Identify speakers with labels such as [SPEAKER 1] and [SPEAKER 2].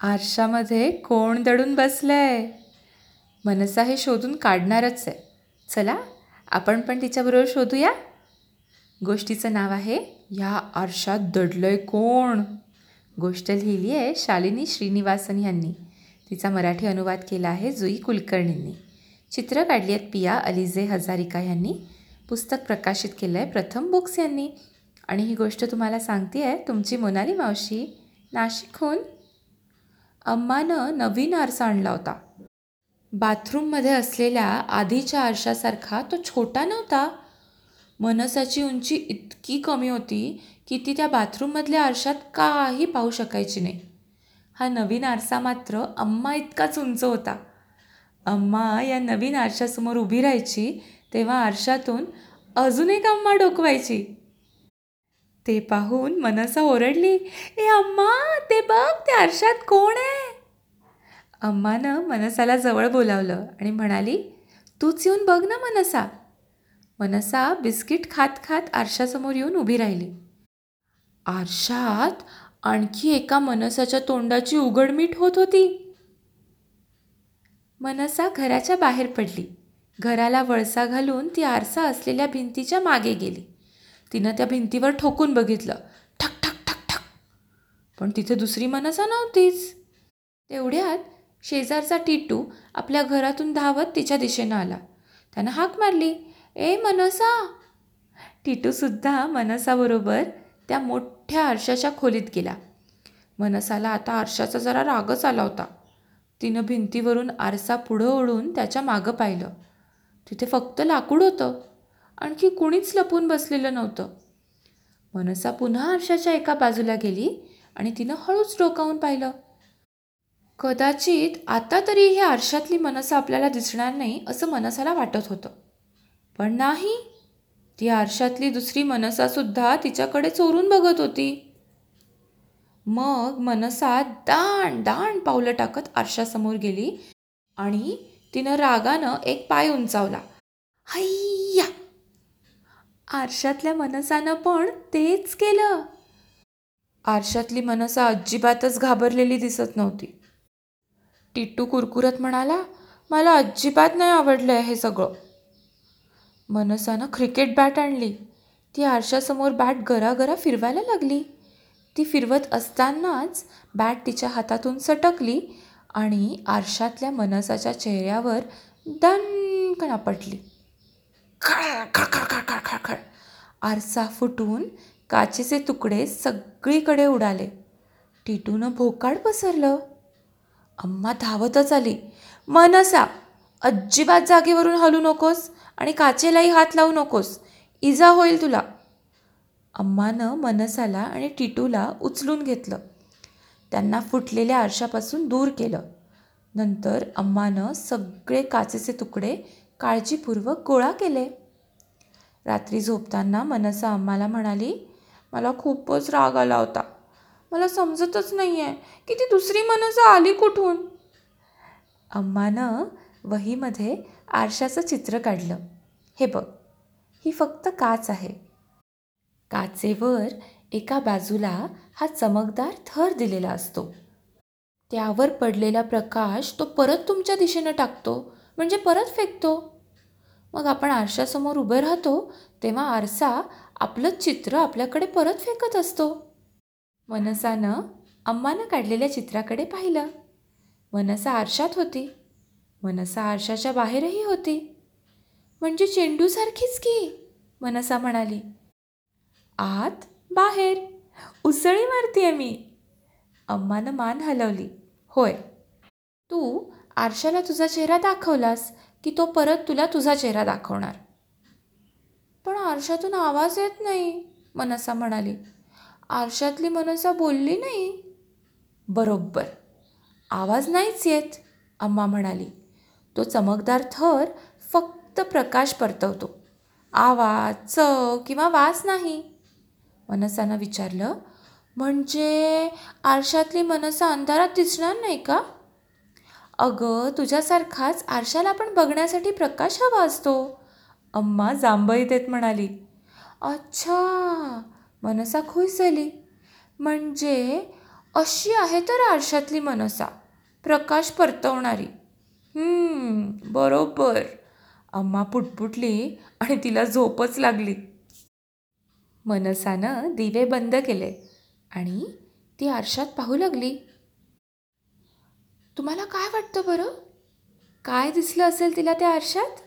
[SPEAKER 1] आरशामध्ये कोण दडून बसलंय? मनसा हे शोधून काढणारच आहे. चला आपण पण तिच्याबरोबर शोधूया. गोष्टीचं नाव आहे या आरशात दडलंय कोण? गोष्ट लिहिली आहे शालिनी श्रीनिवासन यांनी. तिचा मराठी अनुवाद केला आहे जुई कुलकर्णींनी. चित्र काढली आहेत पिया अलिझे हजारिका यांनी. पुस्तक प्रकाशित केलं आहे प्रथम बुक्स यांनी. आणि ही गोष्ट तुम्हाला सांगते आहे तुमची मोनाली मावशी. नाशिकहून अम्मानं नवीन आरसा आणला होता. बाथरूममध्ये असलेल्या आधीच्या आरशासारखा तो छोटा नव्हता. मनसाची उंची इतकी कमी होती की ती त्या बाथरूममधल्या आरशात काही पाहू शकायची नाही. हा नवीन आरसा मात्र अम्मा इतकाच उंच होता. अम्मा या नवीन आरशासमोर उभी राहायची तेव्हा आरशातून अजून एक अम्मा डोकवायची. ते पाहून मनसा ओरडली ए अम्मा ते बघ त्या आरशात कोण आहे? अम्मानं मनसाला जवळ बोलावलं आणि म्हणाली तूच येऊन बघ ना मनसा. मनसा बिस्किट खात खात आरशासमोर येऊन उभी राहिली. आरशात आणखी एका मनसाच्या तोंडाची उघडमीठ होत होती. मनसा घराच्या बाहेर पडली. घराला वळसा घालून ती आरसा असलेल्या भिंतीच्या मागे गेली. तिनं त्या भिंतीवर ठोकून बघितलं. ठक ठक ठक ठक. पण तिथे दुसरी मनसा नव्हतीच. तेवढ्यात शेजारचा टिटू आपल्या घरातून धावत तिच्या दिशेनं आला. त्यानं हाक मारली ए मनसा. टिटूसुद्धा मनसाबरोबर त्या मोठ्या आरशाच्या खोलीत गेला. मनसाला आता आरशाचा जरा रागच आला होता. तिनं भिंतीवरून आरसा पुढं ओढून त्याच्या मागं पाहिलं. तिथे फक्त लाकूड होतं. आणखी कुणीच लपून बसलेलं नव्हतं. मनसा पुन्हा आरशाच्या एका बाजूला गेली आणि तिनं हळूच डोकावून पाहिलं. कदाचित आता तरी ही आरशातली मनसा आपल्याला दिसणार नाही असं मनसाला वाटत होतं. पण नाही ती आरशातली दुसरी मनसासुद्धा तिच्याकडे चोरून बघत होती. मग मनसा दाण दाण पावलं टाकत आरशासमोर गेली आणि तिनं रागानं एक पाय उंचावला. हैया आरशातल्या मनसानं पण तेच केलं. आरशातली मनसा अजिबातच घाबरलेली दिसत नव्हती. टिट्टू कुरकुरत म्हणाला मला अजिबात नाही आवडलं आहे हे सगळं. मनसानं क्रिकेट बॅट आणली. ती आरशासमोर बॅट गरागरा फिरवायला लागली. ती फिरवत असतानाच बॅट तिच्या हातातून सटकली आणि आरशातल्या मनसाच्या चेहऱ्यावर दणकणा आपटली खळ खळ खळ खळ खळ. आरसा फुटून काचेचे तुकडे सगळीकडे उडाले. टिटूनं भोकाड पसरलं. अम्मा धावतच आली. मनसा अजिबात जागेवरून हलू नकोस आणि काचेलाही हात लावू नकोस. इजा होईल तुला. अम्मानं मनसाला आणि टिटूला उचलून घेतलं. त्यांना फुटलेल्या आरशापासून दूर केलं. नंतर अम्मानं सगळे काचेचे तुकडे काळजीपूर्वक गोळा केले. रात्री झोपताना मनसा अम्माला म्हणाली मला खूपच राग आला होता. मला समजतच नाही आहे की ती दुसरी मनसा आली कुठून? अम्मानं वहीमध्ये आरशाचं चित्र काढलं. हे बघ ही फक्त काच आहे. काचेवर एका बाजूला हा चमकदार थर दिलेला असतो. त्यावर पडलेला प्रकाश तो परत तुमच्या दिशेनं टाकतो म्हणजे परत फेकतो. मग आपण आरशासमोर उभे राहतो तेव्हा आरसा आपलं चित्र आपल्याकडे परत फेकत असतो. मनसानं अम्मानं काढलेल्या चित्राकडे पाहिलं. मनसा आरशात होती. मनसा आरशाच्या बाहेरही होती. म्हणजे चेंडूसारखीच की मनसा म्हणाली. आत बाहेर उसळी मारतीये मी. अम्मानं मान हलवली. होय. तू आरशाला तुझा चेहरा दाखवलास की तो परत तुला तुझा चेहरा दाखवणार. पण आरशातून आवाज येत नाही मनसा म्हणाली. आरशातली मनसा बोलली नाही. बरोबर. आवाज नाहीच येत अम्मा म्हणाली. तो चमकदार थर फक्त प्रकाश परतवतो. आवाज चव किंवा वास नाही. मनसानं विचारलं म्हणजे आरशातली मनसा अंधारात दिसणार नाही का? अगं तुझ्यासारखाच आरशाला पण बघण्यासाठी प्रकाश हवा असतो अम्मा जांभई देत म्हणाली. अच्छा मनसा खुश झाली म्हणजे अशी आहे तर आरशातली मनसा प्रकाश परतवणारी. बरोबर. अम्मा पुटपुटली आणि तिला झोपच लागली. मनसानं दिवे बंद केले आणि ती आरशात पाहू लागली. तुम्हाला काय वाटतं बरं? काय दिसलं असेल तिला त्या आरशात?